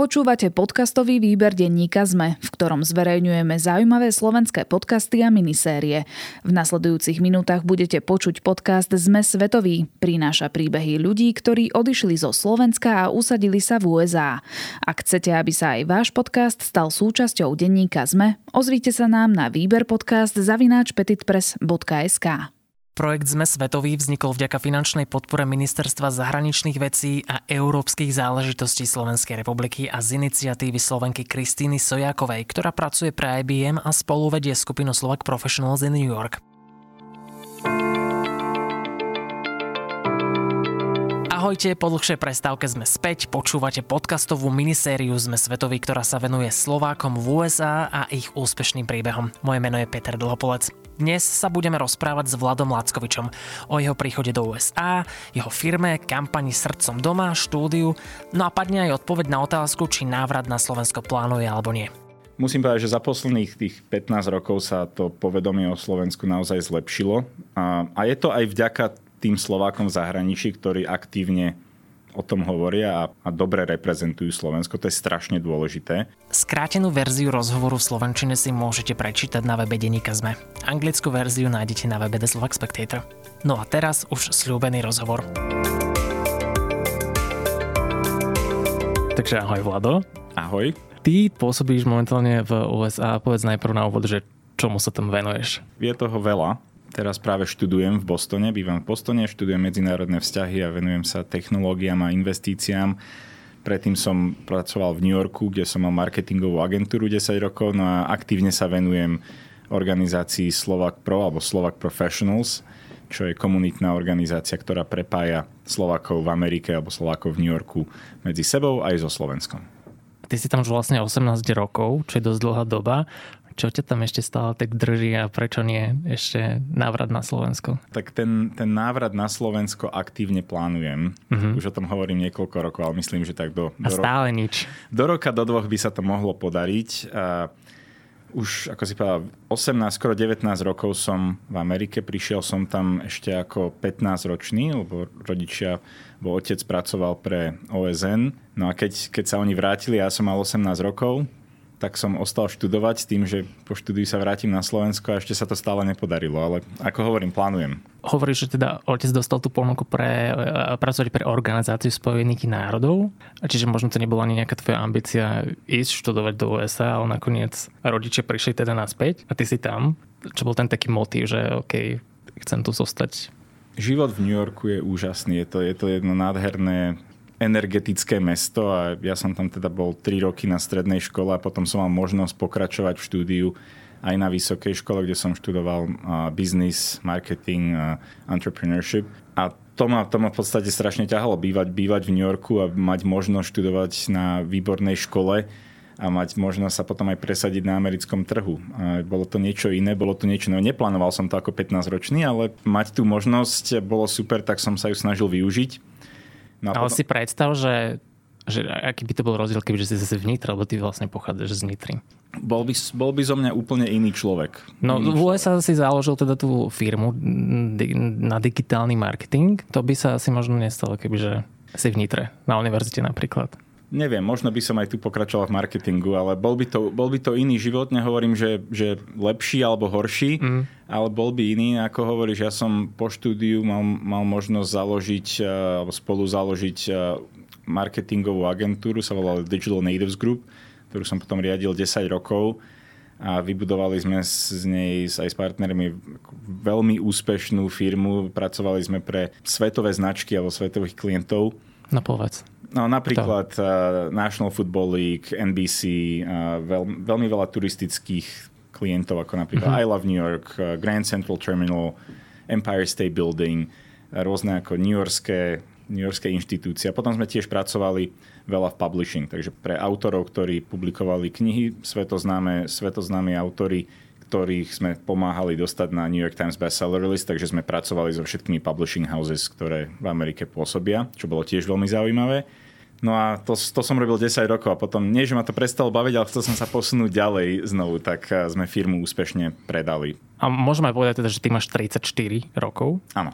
Počúvate podcastový výber denníka ZME, v ktorom zverejňujeme zaujímavé slovenské podcasty a minisérie. V nasledujúcich minútach budete počuť podcast ZME Svetový. Prináša príbehy ľudí, ktorí odišli zo Slovenska a usadili sa v USA. Ak chcete, aby sa aj váš podcast stal súčasťou denníka ZME, ozvite sa nám na výber podcast zavináč petitpress.sk. Projekt Sme svetový vznikol vďaka finančnej podpore Ministerstva zahraničných vecí a európskych záležitostí Slovenskej republiky a z iniciatívy Slovenky Kristýny Sojákovej, ktorá pracuje pre IBM a spoluvedie skupinu Slovak Professionals in New York. Ahojte, po dlhšej prestávke sme späť, počúvate podcastovú minisériu Sme svetový, ktorá sa venuje Slovákom v USA a ich úspešným príbehom. Moje meno je Peter Dlhopolec. Dnes sa budeme rozprávať s Vladom Lackovičom o jeho príchode do USA, jeho firme, kampani Srdcom doma, štúdiu, no a padne aj odpoveď na otázku, či návrat na Slovensko plánuje alebo nie. Musím povedať, že za posledných tých 15 rokov sa to povedomie o Slovensku naozaj zlepšilo. A, a je to aj vďaka tým Slovákom v zahraničí, ktorí aktívne o tom hovoria a, a dobre reprezentujú Slovensko. To je strašne dôležité. Skrátenú verziu rozhovoru v Slovenčine si môžete prečítať na webe Denika Zme. Anglickú verziu nájdete na webe The Slovak Spectator. No a teraz už slúbený rozhovor. Takže ahoj Vlado. Ahoj. Ty pôsobíš momentálne v USA. Povedz najprv na úvod, že čomu sa tam venuješ? Je toho veľa. Teraz práve študujem v Bostone, bývam v Bostone, študujem medzinárodné vzťahy a venujem sa technológiám a investíciám. Predtým som pracoval v New Yorku, kde som mal marketingovú agentúru 10 rokov, no a aktívne sa venujem organizácii Slovak Pro alebo Slovak Professionals, čo je komunitná organizácia, ktorá prepája Slovakov v Amerike alebo Slovakov v New Yorku medzi sebou aj so Slovenskom. Ty si tam už vlastne 18 rokov, čo je dosť dlhá doba. Čo ťa tam ešte stále tak drží a prečo nie ešte návrat na Slovensko? Tak ten, ten návrat na Slovensko aktívne plánujem. Uh-huh. Už o tom hovorím niekoľko rokov, ale myslím, že tak do... A do stále ro- nič. Do roka, do dvoch by sa to mohlo podariť. A už, ako si povedal, 18, skoro 19 rokov som v Amerike. Prišiel som tam ešte ako 15-ročný, lebo rodičia, bo otec pracoval pre OSN. No a keď, keď sa oni vrátili, ja som mal 18 rokov, tak som ostal študovať s tým, že po štúdiu sa vrátim na Slovensko a ešte sa to stále nepodarilo, ale ako hovorím, plánujem. Hovoríš, že teda otec dostal tú ponuku pre, e, pracovať pre Organizáciu spojených národov, čiže možno to nebola ani nejaká tvoja ambícia ísť študovať do USA, ale nakoniec rodičia prišli teda naspäť a ty si tam. Čo bol ten taký motív, že OK, chcem tu zostať? Život v New Yorku je úžasný. Je to, je to jedno nádherné energetické mesto a ja som tam teda bol 3 roky na strednej škole a potom som mal možnosť pokračovať v štúdiu aj na vysokej škole, kde som študoval business, marketing entrepreneurship. A to ma, to ma v podstate strašne ťahalo bývať, bývať v New Yorku a mať možnosť študovať na výbornej škole a mať možnosť sa potom aj presadiť na americkom trhu. Bolo to niečo iné, bolo to niečo, no neplánoval som to ako 15-ročný, ale mať tú možnosť bolo super, tak som sa ju snažil využiť. No Ale potom... si predstav, že, že aký by to bol rozdiel, kebyže si zase v Nitre, lebo ty vlastne pochádzaš z Nitry. Bol by, bol by zo mňa úplne iný človek. No iný v USA si založil teda tú firmu na digitálny marketing. To by sa asi možno nestalo, kebyže si v Nitre, na univerzite napríklad. Neviem, možno by som aj tu pokračoval v marketingu, ale bol by to, bol by to iný život. Nehovorím, že, že lepší alebo horší, mm. ale bol by iný. Ako hovoríš, ja som po štúdiu mal, mal možnosť založiť eh, alebo spolu založiť eh, marketingovú agentúru, sa volala Digital Natives Group, ktorú som potom riadil 10 rokov a vybudovali sme z nej aj s partnermi veľmi úspešnú firmu. Pracovali sme pre svetové značky alebo svetových klientov. No povedz. No napríklad uh, National Football League, NBC, uh, veľ, veľmi veľa turistických klientov, ako napríklad uh-huh. I Love New York, uh, Grand Central Terminal, Empire State Building, uh, rôzne ako New Yorkské, New Yorkské inštitúcie. A potom sme tiež pracovali veľa v publishing, takže pre autorov, ktorí publikovali knihy, svetoznáme, svetoznáme autory ktorých sme pomáhali dostať na New York Times bestseller list, takže sme pracovali so všetkými publishing houses, ktoré v Amerike pôsobia, čo bolo tiež veľmi zaujímavé. No a to, to som robil 10 rokov a potom, nie že ma to prestalo baviť, ale chcel som sa posunúť ďalej znovu, tak eh, sme firmu úspešne predali. A môžeme aj povedať teda, že ty máš 34 rokov. Áno.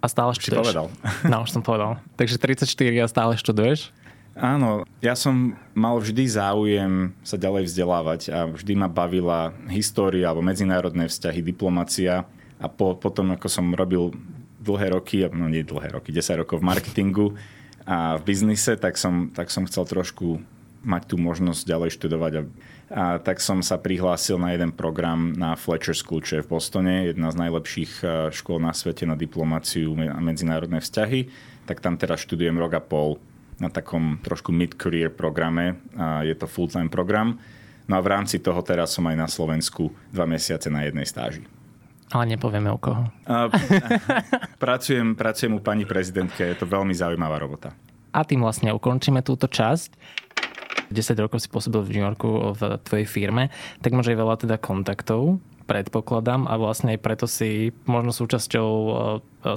A stále študuješ. Si povedal. No, už som povedal. Takže 34 a stále študuješ? Áno, ja som mal vždy záujem sa ďalej vzdelávať a vždy ma bavila história alebo medzinárodné vzťahy, diplomacia a po, potom, ako som robil dlhé roky, no nie dlhé roky, 10 rokov v marketingu a v biznise, tak som, tak som chcel trošku mať tú možnosť ďalej študovať. A, a tak som sa prihlásil na jeden program na Fletcher School, čo je v Bostone, jedna z najlepších škôl na svete na diplomáciu a medzinárodné vzťahy. Tak tam teraz študujem rok a pol na takom trošku mid-career programe. A je to full-time program. No a v rámci toho teraz som aj na Slovensku dva mesiace na jednej stáži. Ale nepovieme o koho. A, pracujem, pracujem u pani prezidentke, je to veľmi zaujímavá robota. A tým vlastne ukončíme túto časť. 10 rokov si pôsobil v New Yorku v tvojej firme, tak máš aj veľa teda kontaktov, predpokladám a vlastne aj preto si možno súčasťou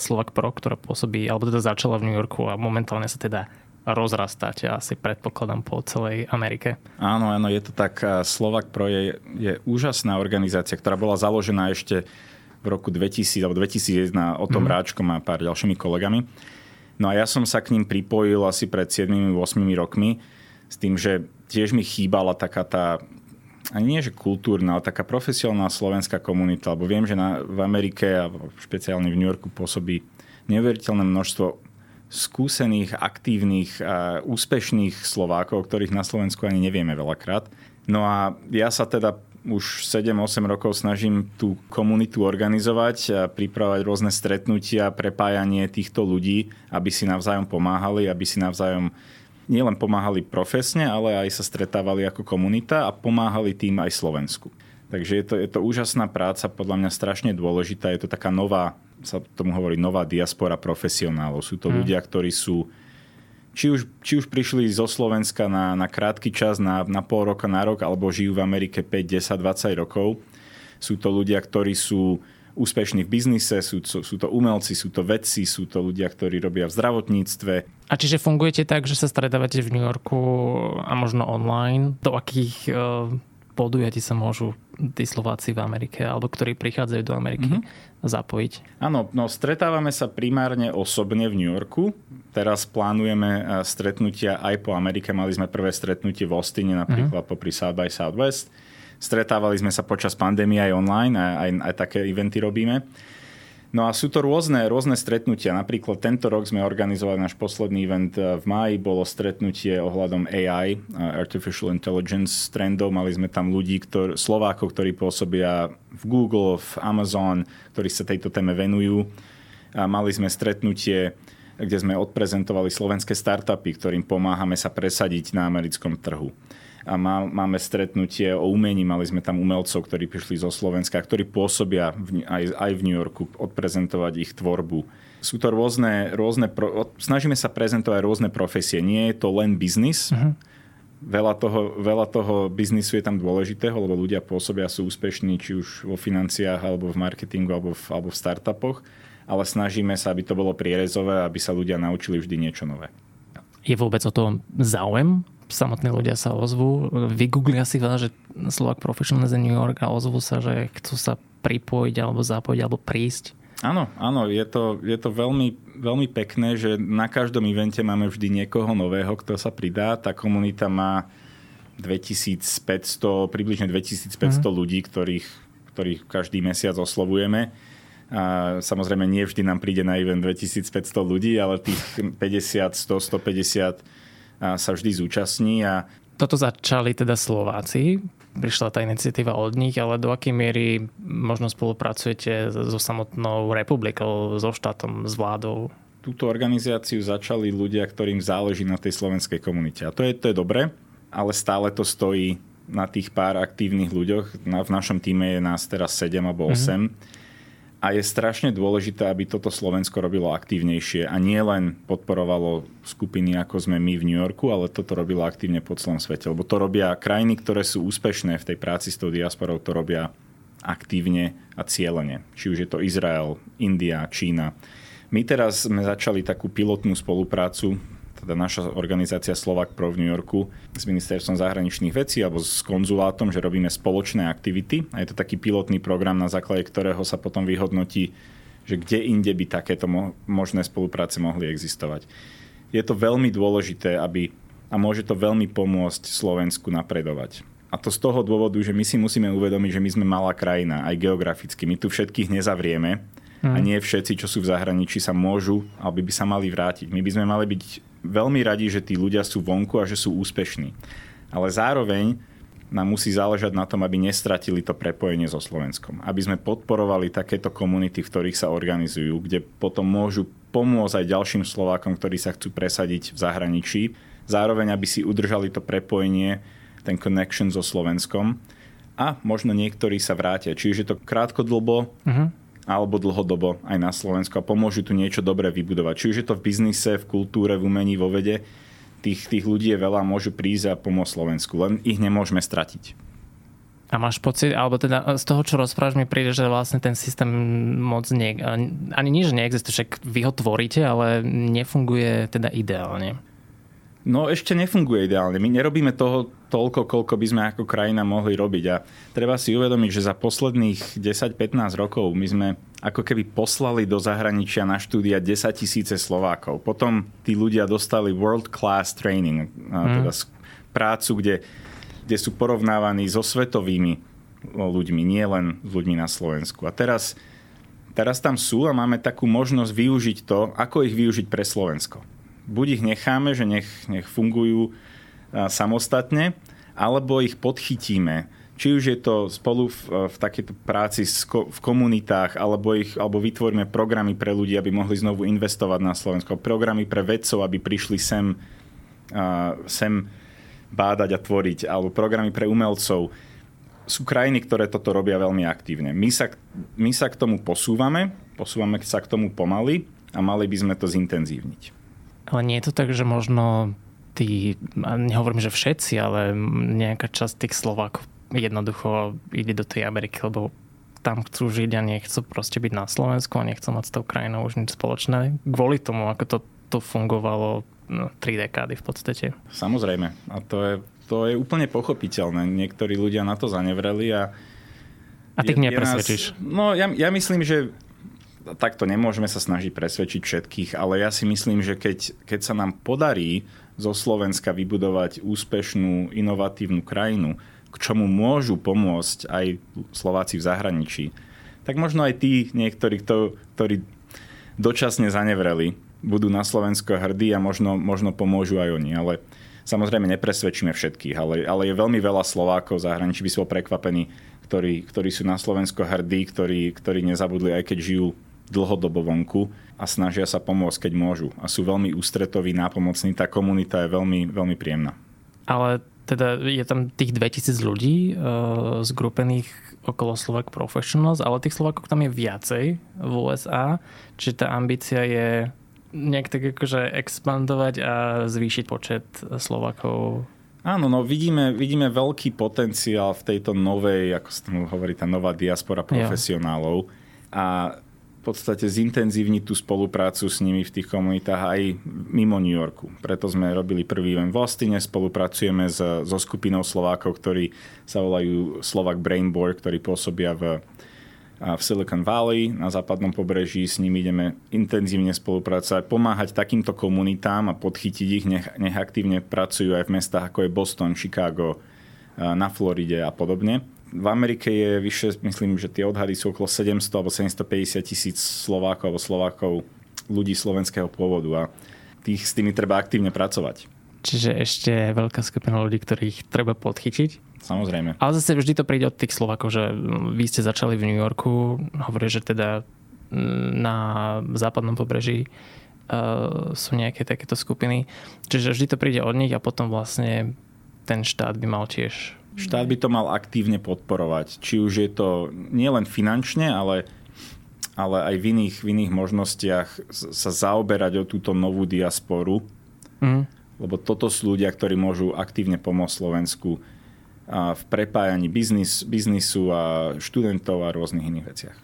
Slovak Pro, ktorá pôsobí, alebo teda začala v New Yorku a momentálne sa teda rozrastáte asi predpokladám po celej Amerike. Áno, áno, je to tak. Slovak Pro je, je úžasná organizácia, ktorá bola založená ešte v roku 2000 alebo 2001 o tom mm. Ráčkom a pár ďalšími kolegami. No a ja som sa k ním pripojil asi pred 7-8 rokmi s tým, že tiež mi chýbala taká tá ani nie, že kultúrna, ale taká profesionálna slovenská komunita, lebo viem, že na, v Amerike a špeciálne v New Yorku pôsobí neuveriteľné množstvo skúsených, aktívnych, a úspešných Slovákov, ktorých na Slovensku ani nevieme veľakrát. No a ja sa teda už 7-8 rokov snažím tú komunitu organizovať a pripravať rôzne stretnutia, prepájanie týchto ľudí, aby si navzájom pomáhali, aby si navzájom nielen pomáhali profesne, ale aj sa stretávali ako komunita a pomáhali tým aj Slovensku. Takže je to, je to úžasná práca, podľa mňa strašne dôležitá. Je to taká nová sa tomu hovorí nová diaspora profesionálov. Sú to hmm. ľudia, ktorí sú či už, či už prišli zo Slovenska na, na krátky čas, na, na pol roka, na rok, alebo žijú v Amerike 5, 10, 20 rokov. Sú to ľudia, ktorí sú úspešní v biznise, sú, sú to umelci, sú to vedci, sú to ľudia, ktorí robia v zdravotníctve. A čiže fungujete tak, že sa stretávate v New Yorku a možno online? Do akých uh, podujatí sa môžu tí Slováci v Amerike, alebo ktorí prichádzajú do Ameriky, mm-hmm. zapojiť? Áno, no stretávame sa primárne osobne v New Yorku. Teraz plánujeme e, stretnutia aj po Amerike. Mali sme prvé stretnutie v Austine, napríklad mm-hmm. popri South by Southwest. Stretávali sme sa počas pandémie aj online, aj, aj, aj také eventy robíme. No a sú to rôzne, rôzne stretnutia. Napríklad tento rok sme organizovali náš posledný event v máji, bolo stretnutie ohľadom AI, Artificial Intelligence trendov. Mali sme tam ľudí, ktor- Slovákov, ktorí pôsobia v Google, v Amazon, ktorí sa tejto téme venujú. A mali sme stretnutie, kde sme odprezentovali slovenské startupy, ktorým pomáhame sa presadiť na americkom trhu a má, máme stretnutie o umení. Mali sme tam umelcov, ktorí prišli zo Slovenska, ktorí pôsobia v, aj, aj v New Yorku, odprezentovať ich tvorbu. Sú to rôzne, rôzne pro, snažíme sa prezentovať rôzne profesie. Nie je to len biznis. Uh-huh. Veľa toho, veľa toho biznisu je tam dôležitého, lebo ľudia pôsobia, sú úspešní či už vo financiách, alebo v marketingu, alebo v, alebo v startupoch. Ale snažíme sa, aby to bolo prierezové, aby sa ľudia naučili vždy niečo nové. Je vôbec o to záujem samotní ľudia sa ozvú, vygooglia si veľa, že Slovak Professionals in New York a ozvú sa, že chcú sa pripojiť alebo zapojiť alebo prísť. Áno, áno, je to, je to veľmi, veľmi pekné, že na každom evente máme vždy niekoho nového, kto sa pridá. Tá komunita má 2500, približne 2500 mm. ľudí, ktorých, ktorých každý mesiac oslovujeme. A samozrejme, nie vždy nám príde na event 2500 ľudí, ale tých 50, 100, 150 sa vždy zúčastní. A... Toto začali teda Slováci, prišla tá iniciatíva od nich, ale do akej miery možno spolupracujete so samotnou republikou, so štátom, s vládou? Túto organizáciu začali ľudia, ktorým záleží na tej slovenskej komunite. A to je, to je dobre, ale stále to stojí na tých pár aktívnych ľuďoch. Na, v našom týme je nás teraz 7 alebo 8. Mm-hmm a je strašne dôležité, aby toto Slovensko robilo aktívnejšie a nie len podporovalo skupiny, ako sme my v New Yorku, ale toto robilo aktívne po celom svete. Lebo to robia krajiny, ktoré sú úspešné v tej práci s tou diasporou, to robia aktívne a cieľene. Či už je to Izrael, India, Čína. My teraz sme začali takú pilotnú spoluprácu teda naša organizácia Slovak Pro v New Yorku s ministerstvom zahraničných vecí alebo s konzulátom, že robíme spoločné aktivity a je to taký pilotný program, na základe ktorého sa potom vyhodnotí, že kde inde by takéto možné spolupráce mohli existovať. Je to veľmi dôležité, aby a môže to veľmi pomôcť Slovensku napredovať. A to z toho dôvodu, že my si musíme uvedomiť, že my sme malá krajina, aj geograficky. My tu všetkých nezavrieme a mhm. nie všetci, čo sú v zahraničí, sa môžu, alebo by sa mali vrátiť. My by sme mali byť veľmi radi, že tí ľudia sú vonku a že sú úspešní. Ale zároveň nám musí záležať na tom, aby nestratili to prepojenie so Slovenskom. Aby sme podporovali takéto komunity, v ktorých sa organizujú, kde potom môžu pomôcť aj ďalším Slovákom, ktorí sa chcú presadiť v zahraničí. Zároveň, aby si udržali to prepojenie, ten connection so Slovenskom. A možno niektorí sa vrátia. Čiže to krátkodlbo, uh-huh alebo dlhodobo aj na Slovensku a pomôžu tu niečo dobré vybudovať. Či už je to v biznise, v kultúre, v umení, vo vede, tých, tých ľudí je veľa, môžu prísť a pomôcť Slovensku. Len ich nemôžeme stratiť. A máš pocit, alebo teda z toho, čo rozprávaš, mi príde, že vlastne ten systém moc nie, ani že neexistuje, však vy ho tvoríte, ale nefunguje teda ideálne. No ešte nefunguje ideálne. My nerobíme toho toľko, koľko by sme ako krajina mohli robiť. A treba si uvedomiť, že za posledných 10-15 rokov my sme ako keby poslali do zahraničia na štúdia 10 tisíce Slovákov. Potom tí ľudia dostali world class training, mm. teda prácu, kde, kde sú porovnávaní so svetovými ľuďmi, nie len s ľuďmi na Slovensku. A teraz, teraz tam sú a máme takú možnosť využiť to, ako ich využiť pre Slovensko buď ich necháme, že nech, nech fungujú samostatne, alebo ich podchytíme. Či už je to spolu v, v takejto práci v komunitách, alebo, ich, alebo vytvoríme programy pre ľudí, aby mohli znovu investovať na Slovensko. Programy pre vedcov, aby prišli sem, sem bádať a tvoriť. Alebo programy pre umelcov. Sú krajiny, ktoré toto robia veľmi aktívne. My sa, my sa k tomu posúvame, posúvame sa k tomu pomaly a mali by sme to zintenzívniť. Ale nie je to tak, že možno tí, nehovorím, že všetci, ale nejaká časť tých Slovákov jednoducho ide do tej Ameriky, lebo tam chcú žiť a nechcú proste byť na Slovensku a nechcú mať s tou krajinou už nič spoločné. Kvôli tomu, ako to to fungovalo no, tri dekády v podstate. Samozrejme. A to je, to je úplne pochopiteľné. Niektorí ľudia na to zanevreli a... A ty ich nepresvedčíš. Nás, no ja, ja myslím, že takto nemôžeme sa snažiť presvedčiť všetkých, ale ja si myslím, že keď, keď sa nám podarí zo Slovenska vybudovať úspešnú, inovatívnu krajinu, k čomu môžu pomôcť aj Slováci v zahraničí, tak možno aj tí niektorí, kto, ktorí dočasne zanevreli, budú na Slovensko hrdí a možno, možno pomôžu aj oni. Ale samozrejme nepresvedčíme všetkých, ale, ale je veľmi veľa Slovákov v zahraničí, by som bol prekvapený, ktorí, ktorí sú na Slovensko hrdí, ktorí, ktorí nezabudli, aj keď žijú dlhodobo vonku a snažia sa pomôcť, keď môžu. A sú veľmi ústretoví, nápomocní. Tá komunita je veľmi, veľmi príjemná. Ale teda je tam tých 2000 ľudí uh, zgrupených okolo Slovak Professionals, ale tých Slovakov tam je viacej v USA, čiže tá ambícia je nejak tak akože expandovať a zvýšiť počet Slovakov Áno, no vidíme, vidíme veľký potenciál v tejto novej, ako sa tomu hovorí, tá nová diaspora profesionálov. Jo. A v podstate zintenzívniť tú spoluprácu s nimi v tých komunitách aj mimo New Yorku. Preto sme robili prvý event v Austine, spolupracujeme s, so skupinou Slovákov, ktorí sa volajú Slovak Brainboard, ktorí pôsobia v, v Silicon Valley na západnom pobreží. S nimi ideme intenzívne spolupracovať, pomáhať takýmto komunitám a podchytiť ich, nech, nech aktívne pracujú aj v mestách ako je Boston, Chicago, na Floride a podobne v Amerike je vyše, myslím, že tie odhady sú okolo 700 alebo 750 tisíc Slovákov alebo Slovákov ľudí slovenského pôvodu a tých, s tými treba aktívne pracovať. Čiže ešte veľká skupina ľudí, ktorých treba podchytiť. Samozrejme. Ale zase vždy to príde od tých Slovákov, že vy ste začali v New Yorku, hovorí, že teda na západnom pobreží uh, sú nejaké takéto skupiny. Čiže vždy to príde od nich a potom vlastne ten štát by mal tiež Štát by to mal aktívne podporovať. Či už je to nielen finančne, ale, ale aj v iných, v iných možnostiach sa zaoberať o túto novú diasporu. Mm. Lebo toto sú ľudia, ktorí môžu aktívne pomôcť Slovensku v prepájaní biznis, biznisu a študentov a rôznych iných veciach.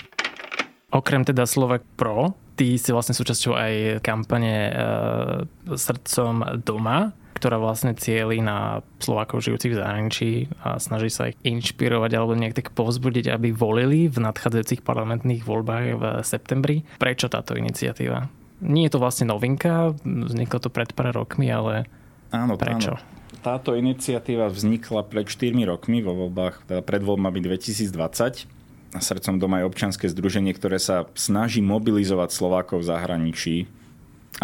Okrem teda Slovak Pro, ty si vlastne súčasťou aj kampane e, Srdcom doma ktorá vlastne cieli na Slovákov žijúcich v zahraničí a snaží sa ich inšpirovať alebo nejak tak povzbudiť, aby volili v nadchádzajúcich parlamentných voľbách v septembri. Prečo táto iniciatíva? Nie je to vlastne novinka, vzniklo to pred pár rokmi, ale Áno, Prečo? Áno. Táto iniciatíva vznikla pred 4 rokmi vo voľbách, teda pred voľbami 2020. Srdcom doma je občanské združenie, ktoré sa snaží mobilizovať Slovákov v zahraničí,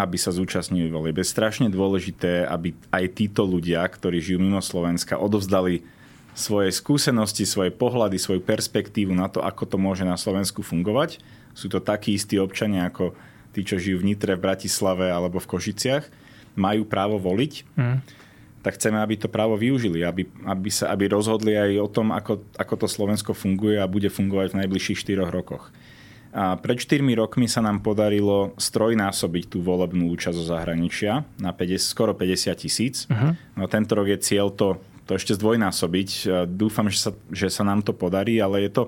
aby sa zúčastnili volieb. Je strašne dôležité, aby aj títo ľudia, ktorí žijú mimo Slovenska, odovzdali svoje skúsenosti, svoje pohľady, svoju perspektívu na to, ako to môže na Slovensku fungovať. Sú to takí istí občania ako tí, čo žijú v Nitre, v Bratislave alebo v Košiciach. Majú právo voliť. Mm tak chceme, aby to právo využili, aby, aby, sa, aby rozhodli aj o tom, ako, ako to Slovensko funguje a bude fungovať v najbližších 4 rokoch. A pred 4 rokmi sa nám podarilo strojnásobiť tú volebnú účasť zo zahraničia na 50, skoro 50 tisíc. Uh-huh. No tento rok je cieľ to, to ešte zdvojnásobiť. Dúfam, že sa, že sa nám to podarí, ale je to,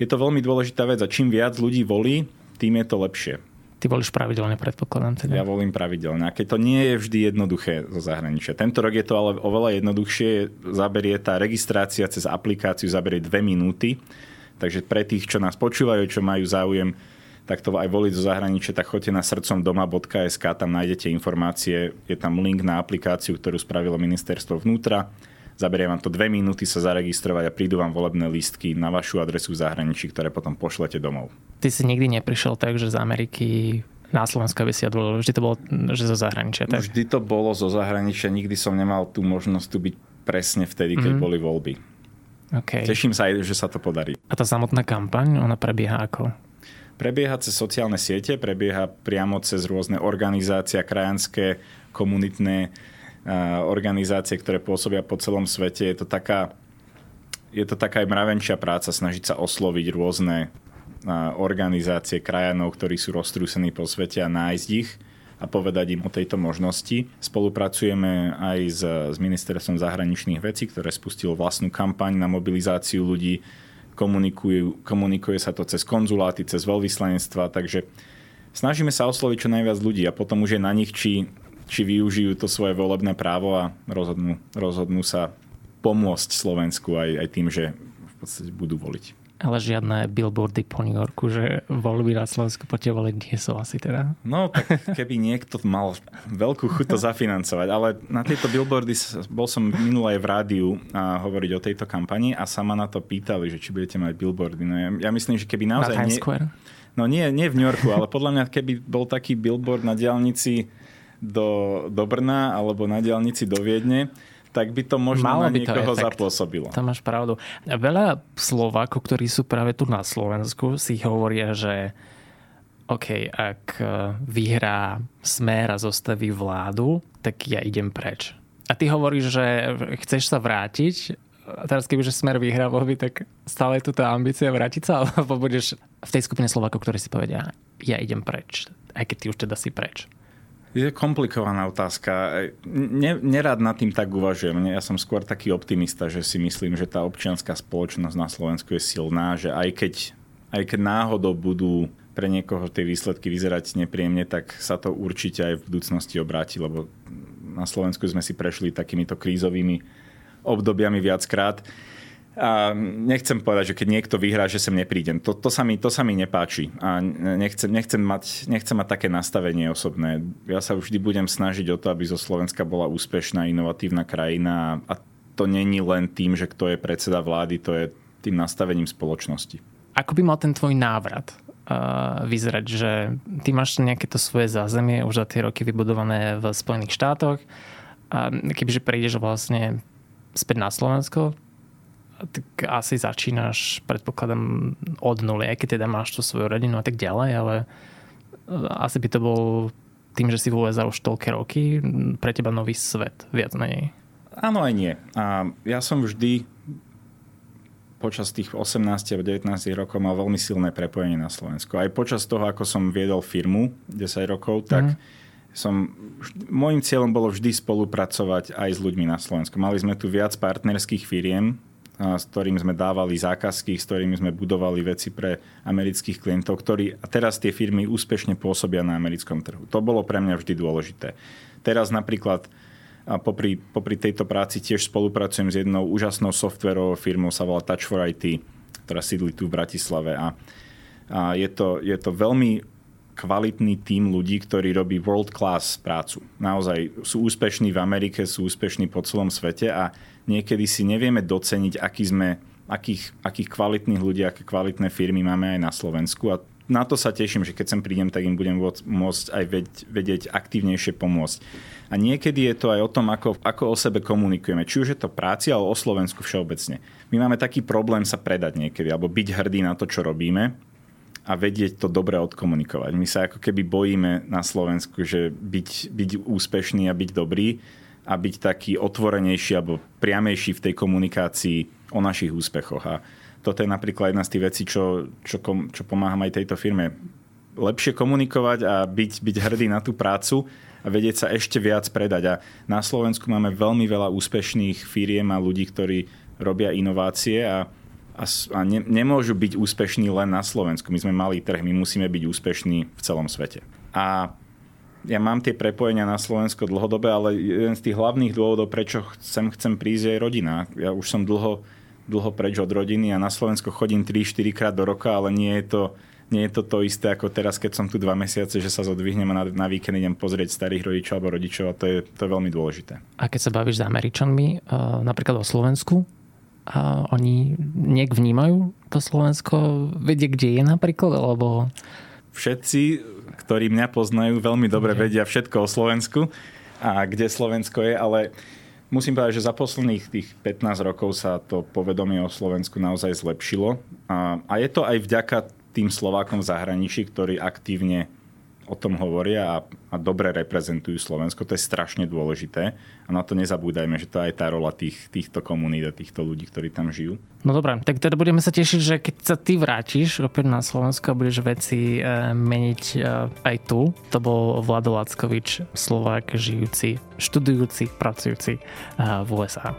je to veľmi dôležitá vec a čím viac ľudí volí, tým je to lepšie. Ty volíš pravidelne, predpokladám. Teda. Ja volím pravidelne. A keď to nie je vždy jednoduché zo zahraničia. Tento rok je to ale oveľa jednoduchšie. Zaberie tá registrácia cez aplikáciu zaberie dve minúty. Takže pre tých, čo nás počúvajú, čo majú záujem tak to aj voliť zo zahraničia, tak choďte na srdcomdoma.sk, tam nájdete informácie, je tam link na aplikáciu, ktorú spravilo ministerstvo vnútra Zaberie vám to dve minúty sa zaregistrovať a prídu vám volebné lístky na vašu adresu v zahraničí, ktoré potom pošlete domov. Ty si nikdy neprišiel tak, že z Ameriky na Slovensku by si odvolil. Vždy to bolo že zo zahraničia. Tak? Vždy to bolo zo zahraničia. Nikdy som nemal tú možnosť tu byť presne vtedy, keď mm. boli voľby. Okay. Teším sa aj, že sa to podarí. A tá samotná kampaň, ona prebieha ako? Prebieha cez sociálne siete, prebieha priamo cez rôzne organizácie, krajanské, komunitné organizácie, ktoré pôsobia po celom svete. Je to taká, je to taká aj mravenčia práca snažiť sa osloviť rôzne organizácie krajanov, ktorí sú roztrúsení po svete a nájsť ich a povedať im o tejto možnosti. Spolupracujeme aj s, s Ministerstvom zahraničných vecí, ktoré spustilo vlastnú kampaň na mobilizáciu ľudí. komunikuje sa to cez konzuláty, cez veľvyslanectva, takže snažíme sa osloviť čo najviac ľudí a potom už je na nich, či či využijú to svoje volebné právo a rozhodnú, rozhodnú sa pomôcť Slovensku aj, aj tým, že v podstate budú voliť. Ale žiadne billboardy po New Yorku, že voľby na Slovensku voliť nie sú asi teda. No tak keby niekto mal veľkú chuť to zafinancovať, ale na tieto billboardy bol som minul aj v rádiu a hovoriť o tejto kampani a sa ma na to pýtali, že či budete mať billboardy. No ja, ja myslím, že keby naozaj... Na Times Square? No nie, nie v New Yorku, ale podľa mňa keby bol taký billboard na diálnici do, do Brna alebo na diálnici do Viedne, tak by to možno Malo na niekoho efekt. zapôsobilo. To máš pravdu. Veľa Slovákov, ktorí sú práve tu na Slovensku, si hovoria, že OK, ak e, vyhrá smer a zostaví vládu, tak ja idem preč. A ty hovoríš, že chceš sa vrátiť a teraz kebyže smer vyhrá voľby, tak stále je tu tá ambícia vrátiť sa, alebo budeš v tej skupine Slovákov, ktorí si povedia, ja idem preč, aj keď ty už teda si preč. Je komplikovaná otázka. Ne, nerád nad tým tak uvažujem. Ja som skôr taký optimista, že si myslím, že tá občianská spoločnosť na Slovensku je silná, že aj keď, aj keď náhodou budú pre niekoho tie výsledky vyzerať nepríjemne, tak sa to určite aj v budúcnosti obráti, lebo na Slovensku sme si prešli takýmito krízovými obdobiami viackrát. A nechcem povedať, že keď niekto vyhrá, že sem neprídem. To, to, sa, mi, to sa mi nepáči. A nechcem, nechcem, mať, nechcem mať také nastavenie osobné. Ja sa vždy budem snažiť o to, aby zo Slovenska bola úspešná, inovatívna krajina. A to není len tým, že kto je predseda vlády, to je tým nastavením spoločnosti. Ako by mal ten tvoj návrat vyzerať, že ty máš nejaké to svoje zázemie už za tie roky vybudované v Spojených štátoch a kebyže prídeš vlastne späť na Slovensko, tak asi začínaš, predpokladám, od nuly, aj keď teda máš tú svoju rodinu a tak ďalej, ale e, asi by to bol tým, že si v USA už toľké roky, pre teba nový svet, viac menej. Áno aj nie. A ja som vždy počas tých 18 alebo 19 rokov mal veľmi silné prepojenie na Slovensku. Aj počas toho, ako som viedol firmu 10 rokov, tak mm. som, môjim cieľom bolo vždy spolupracovať aj s ľuďmi na Slovensku. Mali sme tu viac partnerských firiem, s ktorými sme dávali zákazky, s ktorými sme budovali veci pre amerických klientov, ktorí a teraz tie firmy úspešne pôsobia na americkom trhu. To bolo pre mňa vždy dôležité. Teraz napríklad a popri, popri tejto práci tiež spolupracujem s jednou úžasnou softverovou firmou, sa volá Touch for IT, ktorá sídli tu v Bratislave a, a je, to, je to veľmi kvalitný tím ľudí, ktorí robí world class prácu. Naozaj sú úspešní v Amerike, sú úspešní po celom svete a niekedy si nevieme doceniť, aký sme, akých, akých kvalitných ľudí, aké kvalitné firmy máme aj na Slovensku a na to sa teším, že keď sem prídem, tak im budem môcť aj vedieť aktívnejšie pomôcť. A niekedy je to aj o tom, ako, ako o sebe komunikujeme. Či už je to práci, ale o Slovensku všeobecne. My máme taký problém sa predať niekedy, alebo byť hrdý na to, čo robíme a vedieť to dobre odkomunikovať. My sa ako keby bojíme na Slovensku, že byť, byť úspešný a byť dobrý a byť taký otvorenejší alebo priamejší v tej komunikácii o našich úspechoch. A toto je napríklad jedna z tých vecí, čo, čo, čo pomáham aj tejto firme. Lepšie komunikovať a byť, byť hrdý na tú prácu a vedieť sa ešte viac predať. A na Slovensku máme veľmi veľa úspešných firiem a ľudí, ktorí robia inovácie a, a, a ne, nemôžu byť úspešní len na Slovensku. My sme malý trh, my musíme byť úspešní v celom svete. A ja mám tie prepojenia na Slovensko dlhodobé, ale jeden z tých hlavných dôvodov, prečo chcem, chcem prísť, je rodina. Ja už som dlho dlho preč od rodiny a na Slovensko chodím 3-4 krát do roka, ale nie je to nie je to to isté ako teraz, keď som tu dva mesiace, že sa zodvihnem a na, na víkend idem pozrieť starých rodičov alebo rodičov a to je, to je veľmi dôležité. A keď sa bavíš s Američanmi, uh, napríklad o Slovensku, a oni niek vnímajú to Slovensko, vedie, kde je napríklad, alebo... Všetci, ktorí mňa poznajú, veľmi dobre okay. vedia všetko o Slovensku a kde Slovensko je, ale Musím povedať, že za posledných tých 15 rokov sa to povedomie o Slovensku naozaj zlepšilo. A, a je to aj vďaka tým Slovákom v zahraničí, ktorí aktívne o tom hovoria a, a dobre reprezentujú Slovensko. To je strašne dôležité a na to nezabúdajme, že to je aj tá rola tých, týchto komunít a týchto ľudí, ktorí tam žijú. No dobré, tak teda budeme sa tešiť, že keď sa ty vrátiš opäť na Slovensko a budeš veci e, meniť e, aj tu. To bol Vlado Lackovič, Slovák, žijúci, študujúci, pracujúci e, v USA.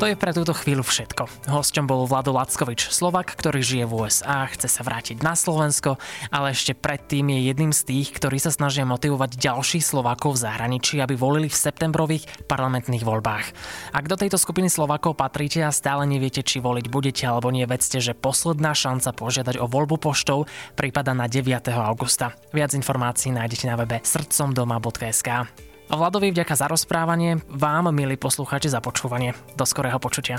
To je pre túto chvíľu všetko. Hosťom bol Vlado Lackovič, Slovak, ktorý žije v USA, chce sa vrátiť na Slovensko, ale ešte predtým je jedným z tých, ktorí sa snažia motivovať ďalších Slovákov v zahraničí, aby volili v septembrových parlamentných voľbách. Ak do tejto skupiny Slovákov patríte a stále neviete, či voliť budete alebo nie, vedzte, že posledná šanca požiadať o voľbu poštou prípada na 9. augusta. Viac informácií nájdete na webe srdcomdoma.sk. Vladovi vďaka za rozprávanie, vám, milí poslucháči, za počúvanie. Do skorého počutia.